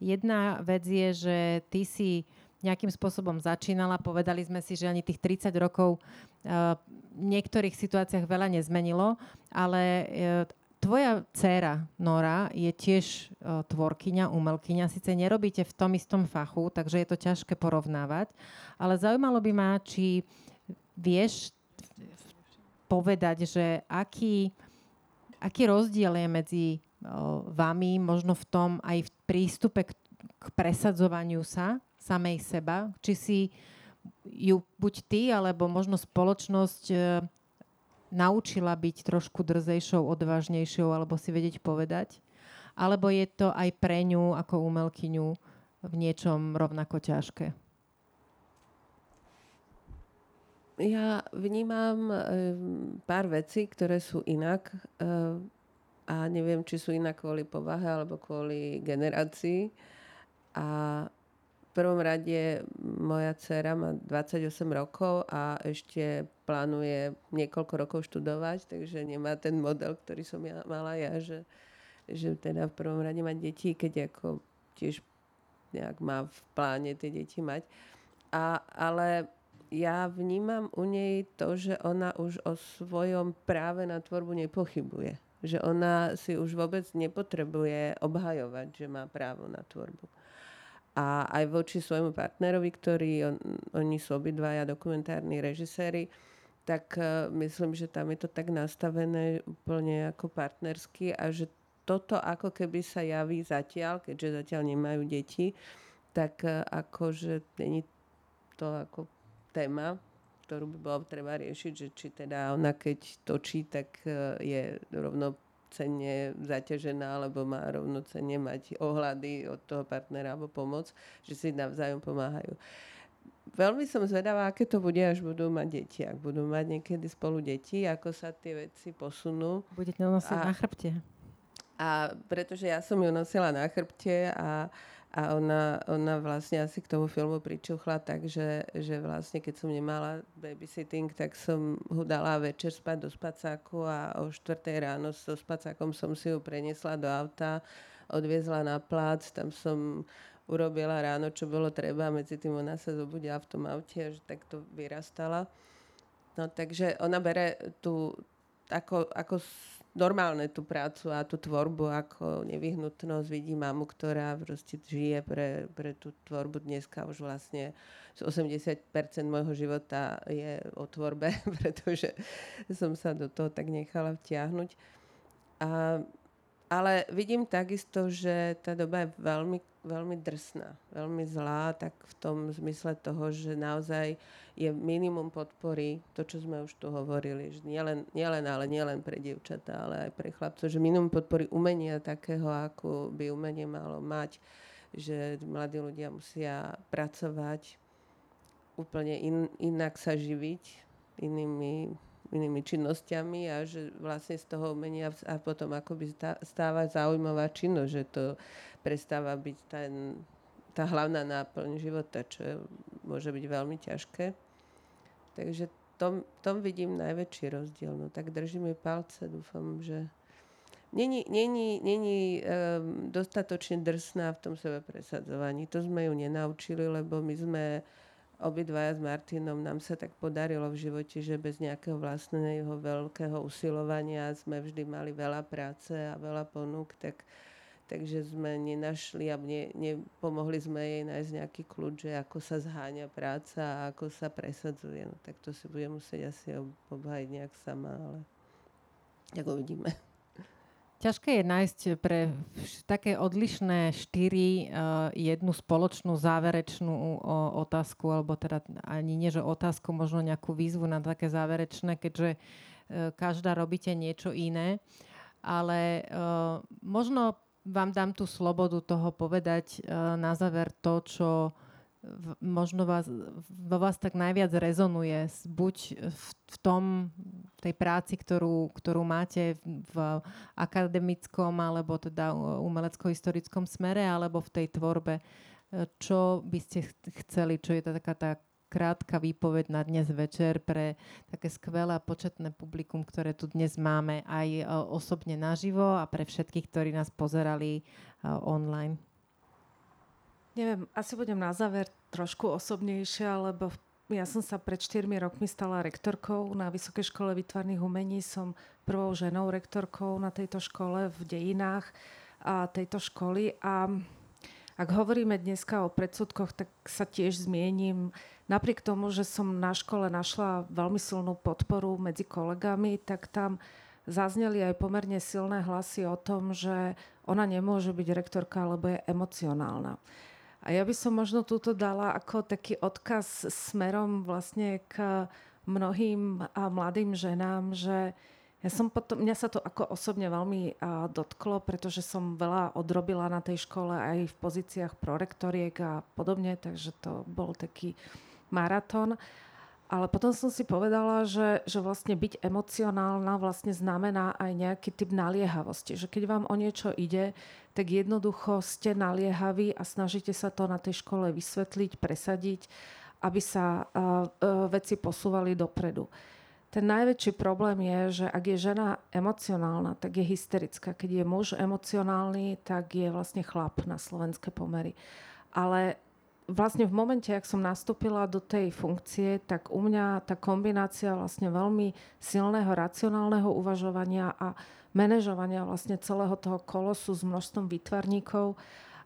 Speaker 1: jedna vec je, že ty si nejakým spôsobom začínala, povedali sme si, že ani tých 30 rokov e, v niektorých situáciách veľa nezmenilo, ale e, Tvoja dcéra Nora je tiež uh, tvorkyňa, umelkyňa. Sice nerobíte v tom istom fachu, takže je to ťažké porovnávať, ale zaujímalo by ma, či vieš povedať, že aký, aký rozdiel je medzi uh, vami, možno v tom aj v prístupe k, k presadzovaniu sa, samej seba, či si ju buď ty, alebo možno spoločnosť uh, naučila byť trošku drzejšou, odvážnejšou alebo si vedieť povedať? Alebo je to aj pre ňu ako umelkyňu v niečom rovnako ťažké?
Speaker 5: Ja vnímam e, pár vecí, ktoré sú inak e, a neviem, či sú inak kvôli povahe alebo kvôli generácii. A prvom rade moja dcera má 28 rokov a ešte plánuje niekoľko rokov študovať, takže nemá ten model, ktorý som ja, mala ja, že, že teda v prvom rade mať deti, keď ako tiež nejak má v pláne tie deti mať. A, ale ja vnímam u nej to, že ona už o svojom práve na tvorbu nepochybuje. Že ona si už vôbec nepotrebuje obhajovať, že má právo na tvorbu a aj voči svojmu partnerovi, ktorý, on, oni sú obidvaja dokumentárni režiséri, tak uh, myslím, že tam je to tak nastavené úplne ako partnersky a že toto ako keby sa javí zatiaľ, keďže zatiaľ nemajú deti, tak akože není to ako téma, ktorú by bolo treba riešiť, že či teda ona keď točí, tak uh, je rovno rovnocenne zaťažená alebo má rovnocenne mať ohľady od toho partnera alebo pomoc, že si navzájom pomáhajú. Veľmi som zvedavá, aké to bude, až budú mať deti. Ak budú mať niekedy spolu deti, ako sa tie veci posunú.
Speaker 1: Budete nosiť a, na chrbte.
Speaker 5: A pretože ja som ju nosila na chrbte a a ona, ona vlastne asi k tomu filmu pričuchla tak, že, že vlastne keď som nemala babysitting, tak som ho dala večer spať do spacáku a o 4 ráno so spacákom som si ju preniesla do auta, odviezla na plác, tam som urobila ráno, čo bolo treba, medzi tým ona sa zobudila v tom aute že takto vyrastala. No takže ona bere tú, ako, ako normálne tú prácu a tú tvorbu ako nevyhnutnosť. Vidí mamu, ktorá proste žije pre, pre tú tvorbu dneska už vlastne 80% môjho života je o tvorbe, [laughs] pretože som sa do toho tak nechala vtiahnuť. A ale vidím takisto, že tá doba je veľmi, veľmi drsná, veľmi zlá, tak v tom zmysle toho, že naozaj je minimum podpory, to, čo sme už tu hovorili, že nielen, nielen ale nielen pre dievčatá, ale aj pre chlapcov, že minimum podpory umenia takého, ako by umenie malo mať, že mladí ľudia musia pracovať, úplne in, inak sa živiť, inými inými činnosťami a že vlastne z toho umenia a potom akoby stáva zaujímavá činnosť, že to prestáva byť ten, tá hlavná náplň života, čo môže byť veľmi ťažké. Takže tom, tom vidím najväčší rozdiel. No tak držíme palce, dúfam, že není, není, není um, dostatočne drsná v tom sebe presadzovaní. To sme ju nenaučili, lebo my sme obidvaja s Martinom nám sa tak podarilo v živote, že bez nejakého vlastného veľkého usilovania sme vždy mali veľa práce a veľa ponúk, tak, takže sme nenašli a ne, nepomohli sme jej nájsť nejaký kľúč, že ako sa zháňa práca a ako sa presadzuje. No, tak to si bude musieť asi obhájiť nejak sama, ale tak uvidíme.
Speaker 1: Ťažké je nájsť pre také odlišné štyri uh, jednu spoločnú záverečnú uh, otázku, alebo teda ani nie, že otázku, možno nejakú výzvu na také záverečné, keďže uh, každá robíte niečo iné. Ale uh, možno vám dám tú slobodu toho povedať na záver to, čo možno vás, vo vás tak najviac rezonuje, buď v, v tom, tej práci, ktorú, ktorú máte v, akademickom alebo teda umelecko-historickom smere, alebo v tej tvorbe. Čo by ste chceli, čo je to taká tá krátka výpoveď na dnes večer pre také skvelé a početné publikum, ktoré tu dnes máme aj e, osobne naživo a pre všetkých, ktorí nás pozerali e, online.
Speaker 2: Neviem, asi budem na záver trošku osobnejšia, lebo ja som sa pred 4 rokmi stala rektorkou na Vysokej škole výtvarných umení. Som prvou ženou rektorkou na tejto škole v dejinách a tejto školy. A ak hovoríme dneska o predsudkoch, tak sa tiež zmiením napriek tomu, že som na škole našla veľmi silnú podporu medzi kolegami, tak tam zazneli aj pomerne silné hlasy o tom, že ona nemôže byť rektorka, lebo je emocionálna. A ja by som možno túto dala ako taký odkaz smerom vlastne k mnohým mladým ženám, že ja som potom, mňa sa to ako osobne veľmi dotklo, pretože som veľa odrobila na tej škole aj v pozíciách prorektoriek a podobne, takže to bol taký maratón. Ale potom som si povedala, že, že vlastne byť emocionálna vlastne znamená aj nejaký typ naliehavosti. Že keď vám o niečo ide, tak jednoducho ste naliehaví a snažíte sa to na tej škole vysvetliť, presadiť, aby sa veci posúvali dopredu. Ten najväčší problém je, že ak je žena emocionálna, tak je hysterická. Keď je muž emocionálny, tak je vlastne chlap na slovenské pomery. Ale vlastne v momente, ak som nastúpila do tej funkcie, tak u mňa tá kombinácia vlastne veľmi silného racionálneho uvažovania a manažovania vlastne celého toho kolosu s množstvom výtvarníkov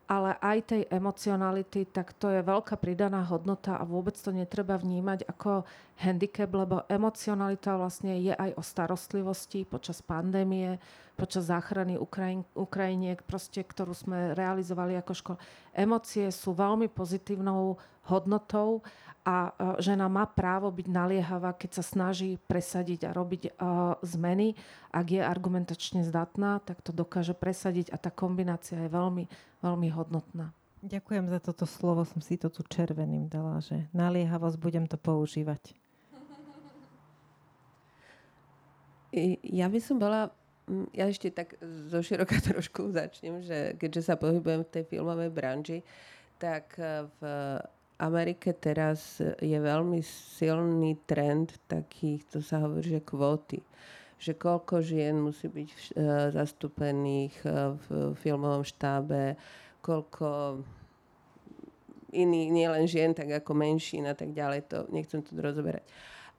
Speaker 2: ale aj tej emocionality, tak to je veľká pridaná hodnota a vôbec to netreba vnímať ako handicap, lebo emocionalita vlastne je aj o starostlivosti počas pandémie, počas záchrany Ukrajin, Ukrajiniek, proste, ktorú sme realizovali ako škola. Emócie sú veľmi pozitívnou hodnotou a žena má právo byť naliehavá, keď sa snaží presadiť a robiť uh, zmeny. Ak je argumentačne zdatná, tak to dokáže presadiť a tá kombinácia je veľmi, veľmi hodnotná.
Speaker 1: Ďakujem za toto slovo, som si to tu červeným dala, že naliehavosť budem to používať.
Speaker 5: Ja by som bola, ja ešte tak zo široka [laughs] trošku začnem, že keďže sa pohybujem v tej filmovej branži, tak v Amerike teraz je veľmi silný trend takých, to sa hovorí, že kvóty. Že koľko žien musí byť uh, zastúpených uh, v filmovom štábe, koľko iných, nielen žien, tak ako menšín a tak ďalej, to nechcem tu rozoberať.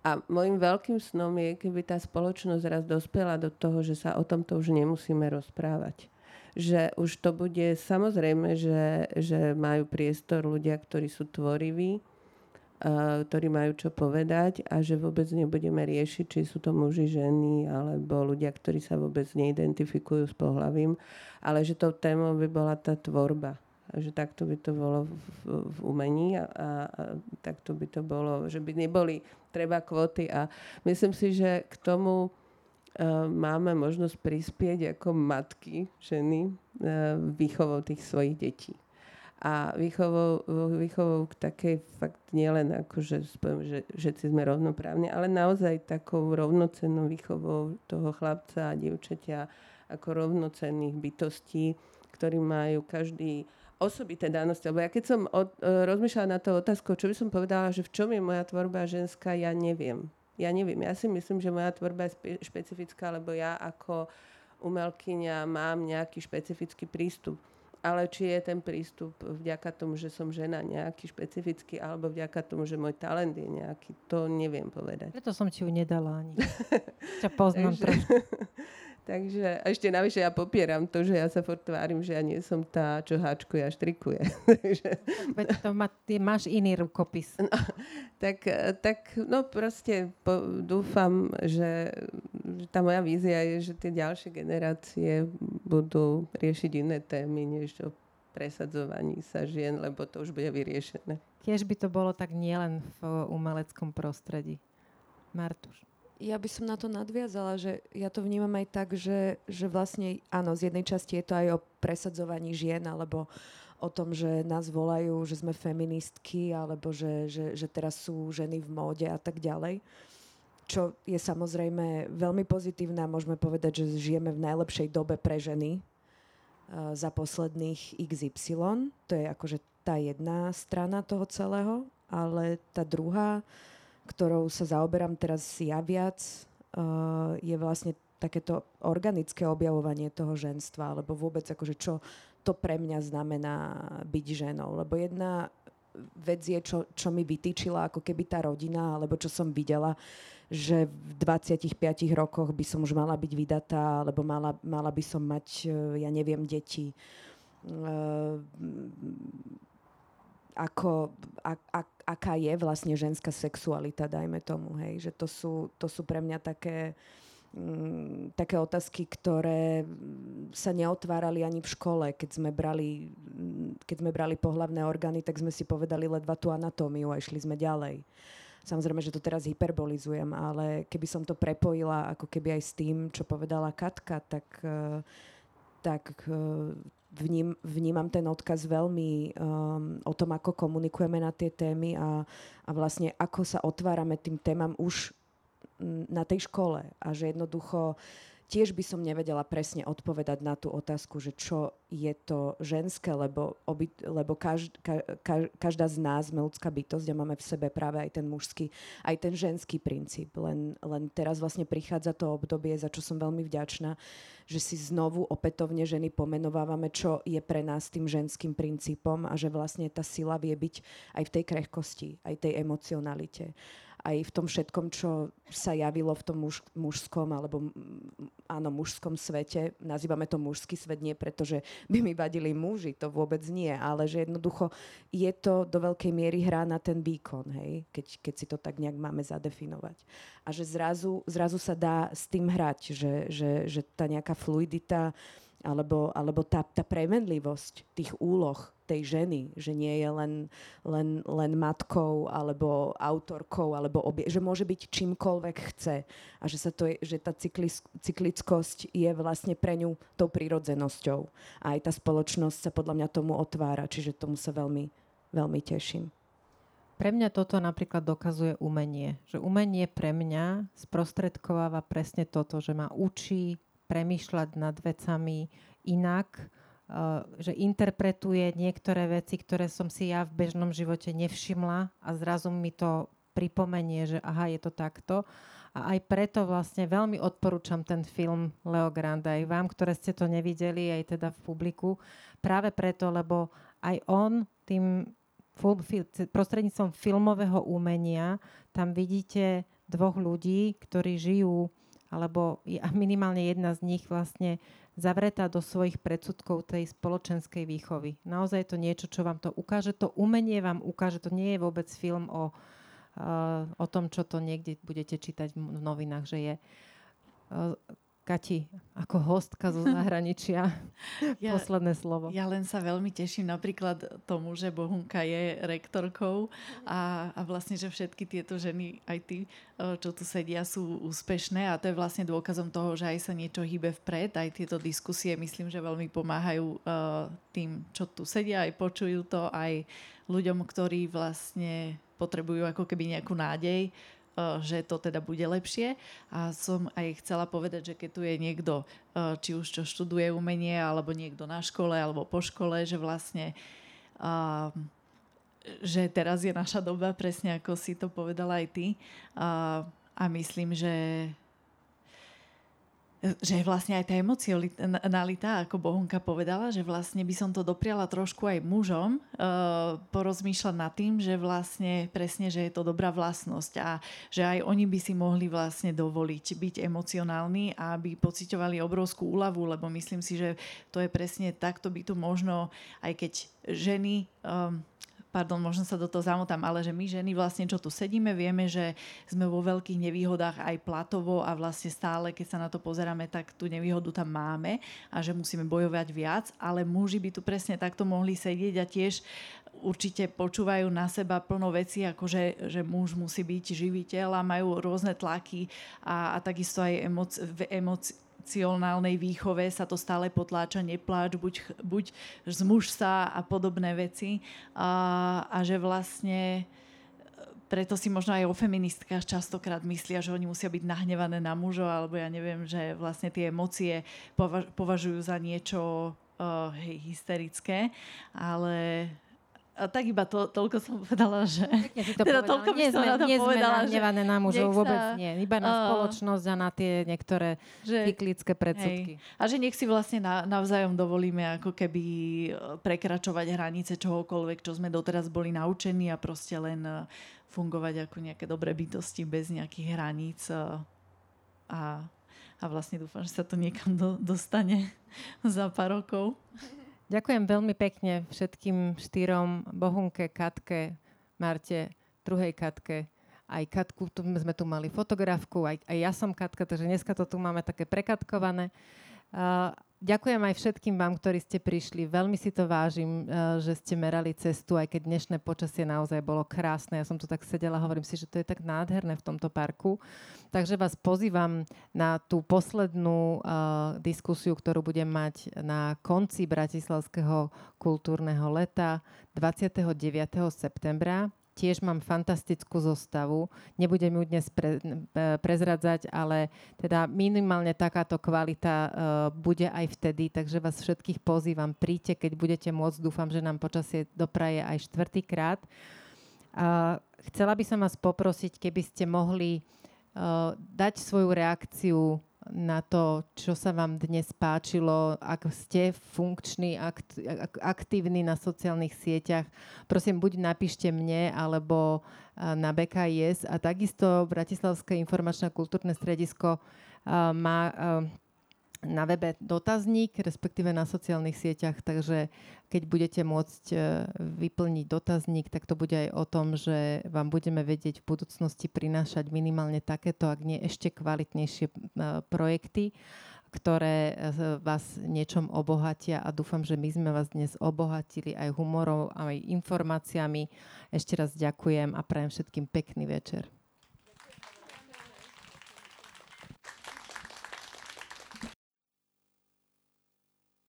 Speaker 5: A môjim veľkým snom je, keby tá spoločnosť raz dospela do toho, že sa o tomto už nemusíme rozprávať že už to bude samozrejme, že, že majú priestor ľudia, ktorí sú tvoriví, ktorí majú čo povedať a že vôbec nebudeme riešiť, či sú to muži, ženy alebo ľudia, ktorí sa vôbec neidentifikujú s pohľavím, ale že tou témou by bola tá tvorba. Že takto by to bolo v, v, umení a, a, takto by to bolo, že by neboli treba kvóty a myslím si, že k tomu Eh, máme možnosť prispieť ako matky, ženy, eh, výchovou tých svojich detí. A výchovou, výchovou k takej fakt nielen ako, že, že všetci sme rovnoprávni, ale naozaj takou rovnocennou výchovou toho chlapca a dievčatia ako rovnocenných bytostí, ktorí majú každý osobité danosti. Lebo ja keď som od, eh, rozmýšľala na to otázku, čo by som povedala, že v čom je moja tvorba ženská, ja neviem ja neviem, ja si myslím, že moja tvorba je spe- špecifická, lebo ja ako umelkyňa mám nejaký špecifický prístup. Ale či je ten prístup vďaka tomu, že som žena nejaký špecifický, alebo vďaka tomu, že môj talent je nejaký, to neviem povedať.
Speaker 1: Preto som ti ju nedala ani. Ťa poznám [laughs] Takže, [laughs]
Speaker 5: Takže a ešte navyše ja popieram to, že ja sa furt tvárim, že ja nie som tá, čo háčkuje a štrikuje. [laughs]
Speaker 1: Veď to má, ty máš iný rukopis.
Speaker 5: No, tak, tak no proste po, dúfam, že, že tá moja vízia je, že tie ďalšie generácie budú riešiť iné témy, než o presadzovaní sa žien, lebo to už bude vyriešené.
Speaker 1: Tiež by to bolo tak nielen v umeleckom prostredí. Martuš.
Speaker 3: Ja by som na to nadviazala, že ja to vnímam aj tak, že, že vlastne áno, z jednej časti je to aj o presadzovaní žien, alebo o tom, že nás volajú, že sme feministky, alebo že, že, že teraz sú ženy v móde a tak ďalej. Čo je samozrejme veľmi pozitívne a môžeme povedať, že žijeme v najlepšej dobe pre ženy uh, za posledných XY. To je akože tá jedna strana toho celého, ale tá druhá, ktorou sa zaoberám teraz ja viac, uh, je vlastne takéto organické objavovanie toho ženstva, alebo vôbec akože čo to pre mňa znamená byť ženou. Lebo jedna vec je, čo, čo mi vytýčila ako keby tá rodina, alebo čo som videla, že v 25 rokoch by som už mala byť vydatá, alebo mala, mala by som mať, uh, ja neviem, deti. Uh, ako, a, a, aká je vlastne ženská sexualita, dajme tomu, hej, že to sú, to sú pre mňa také, mm, také otázky, ktoré sa neotvárali ani v škole, keď sme brali, keď sme brali pohlavné orgány, tak sme si povedali ledva tú anatómiu a išli sme ďalej. Samozrejme, že to teraz hyperbolizujem, ale keby som to prepojila ako keby aj s tým, čo povedala Katka, tak, eh, tak eh, vním, vnímam ten odkaz veľmi um, o tom, ako komunikujeme na tie témy a, a vlastne ako sa otvárame tým témam už na tej škole a že jednoducho tiež by som nevedela presne odpovedať na tú otázku, že čo je to ženské, lebo, oby, lebo každ, ka, ka, každá z nás sme ľudská bytosť a máme v sebe práve aj ten mužský, aj ten ženský princíp. Len, len teraz vlastne prichádza to obdobie, za čo som veľmi vďačná, že si znovu opätovne ženy pomenovávame, čo je pre nás tým ženským princípom a že vlastne tá sila vie byť aj v tej krehkosti, aj tej emocionalite aj v tom všetkom, čo sa javilo v tom muž, mužskom alebo áno, mužskom svete. Nazývame to mužský svet nie preto, že by mi vadili muži, to vôbec nie, ale že jednoducho je to do veľkej miery hrá na ten výkon, hej? Keď, keď si to tak nejak máme zadefinovať. A že zrazu, zrazu sa dá s tým hrať, že, že, že tá nejaká fluidita alebo, alebo tá, tá premenlivosť tých úloh tej ženy, že nie je len, len, len matkou alebo autorkou, alebo obie, že môže byť čímkoľvek chce a že, sa to je, že tá cyklis, cyklickosť je vlastne pre ňu tou prírodzenosťou. A aj tá spoločnosť sa podľa mňa tomu otvára, čiže tomu sa veľmi, veľmi teším.
Speaker 1: Pre mňa toto napríklad dokazuje umenie. Že umenie pre mňa sprostredkováva presne toto, že ma učí premýšľať nad vecami inak, Eh, že interpretuje niektoré veci, ktoré som si ja v bežnom živote nevšimla a zrazu mi to pripomenie, že aha, je to takto. A aj preto vlastne veľmi odporúčam ten film Leo Grande aj vám, ktoré ste to nevideli, aj teda v publiku. Práve preto, lebo aj on tým prostredníctvom filmového umenia tam vidíte dvoch ľudí, ktorí žijú, alebo minimálne jedna z nich vlastne zavretá do svojich predsudkov tej spoločenskej výchovy. Naozaj je to niečo, čo vám to ukáže. To umenie vám ukáže, to nie je vôbec film o, uh, o tom, čo to niekde budete čítať v novinách, že je. Kati, ako hostka zo [laughs] zahraničia, ja, posledné slovo.
Speaker 4: Ja len sa veľmi teším napríklad tomu, že Bohunka je rektorkou a, a vlastne, že všetky tieto ženy, aj ty, e, čo tu sedia, sú úspešné a to je vlastne dôkazom toho, že aj sa niečo hýbe vpred, aj tieto diskusie myslím, že veľmi pomáhajú uh, tým, čo tu sedia, aj počujú to, aj ľuďom, ktorí vlastne potrebujú ako keby nejakú nádej, že to teda bude lepšie. A som aj chcela povedať, že keď tu je niekto, eh, či už čo študuje umenie, alebo niekto na škole, alebo po škole, že vlastne že teraz je naša doba, presne ako si to povedala aj ty. A myslím, že že vlastne aj tá emocionalita, ako Bohunka povedala, že vlastne by som to dopriala trošku aj mužom uh, porozmýšľať nad tým, že vlastne presne, že je to dobrá vlastnosť a že aj oni by si mohli vlastne dovoliť byť emocionálni a aby pociťovali obrovskú úľavu, lebo myslím si, že to je presne takto by tu možno, aj keď ženy um, pardon, možno sa do toho zamotám, ale že my ženy vlastne, čo tu sedíme, vieme, že sme vo veľkých nevýhodách aj platovo a vlastne stále, keď sa na to pozeráme, tak tú nevýhodu tam máme a že musíme bojovať viac, ale muži by tu presne takto mohli sedieť a tiež určite počúvajú na seba plno veci, ako že, že muž musí byť živiteľ a majú rôzne tlaky a, a takisto aj emoc, v emocionálnej výchove sa to stále potláča, nepláč, buď, buď zmuž sa a podobné veci. A, a že vlastne preto si možno aj o feministkách častokrát myslia, že oni musia byť nahnevané na mužov, alebo ja neviem, že vlastne tie emócie považujú za niečo uh, hysterické, ale a tak iba to, toľko som povedala, že...
Speaker 1: si to teda povedala. toľko nie sme, nie povedala, sme nahnevané na mužov, sa, vôbec nie. Iba na uh, spoločnosť a na tie niektoré že, cyklické predsudky. Hej.
Speaker 4: A že nech si vlastne na, navzájom dovolíme ako keby e, prekračovať hranice čohokoľvek, čo sme doteraz boli naučení a proste len e, fungovať ako nejaké dobré bytosti bez nejakých hraníc e, a, a vlastne dúfam, že sa to niekam do, dostane [laughs] za pár rokov.
Speaker 1: Ďakujem veľmi pekne všetkým štyrom, Bohunke, Katke, Marte, druhej Katke, aj Katku, tu sme tu mali fotografku, aj, aj ja som Katka, takže dneska to tu máme také prekatkované. Uh, Ďakujem aj všetkým vám, ktorí ste prišli. Veľmi si to vážim, eh, že ste merali cestu, aj keď dnešné počasie naozaj bolo krásne. Ja som tu tak sedela hovorím si, že to je tak nádherné v tomto parku. Takže vás pozývam na tú poslednú uh, diskusiu, ktorú budem mať na konci Bratislavského kultúrneho leta 29. septembra tiež mám fantastickú zostavu. Nebudem ju dnes pre, prezradzať, ale teda minimálne takáto kvalita uh, bude aj vtedy, takže vás všetkých pozývam, príďte, keď budete môcť. Dúfam, že nám počasie dopraje aj štvrtýkrát. Uh, chcela by som vás poprosiť, keby ste mohli uh, dať svoju reakciu na to, čo sa vám dnes páčilo, ak ste funkční, akt, aktívni na sociálnych sieťach. Prosím, buď napíšte mne, alebo na BKIS. A takisto Bratislavské informačné kultúrne stredisko má na webe dotazník, respektíve na sociálnych sieťach, takže keď budete môcť e, vyplniť dotazník, tak to bude aj o tom, že vám budeme vedieť v budúcnosti prinášať minimálne takéto, ak nie ešte kvalitnejšie e, projekty, ktoré e, vás niečom obohatia a dúfam, že my sme vás dnes obohatili aj humorom, aj informáciami. Ešte raz ďakujem a prajem všetkým pekný večer.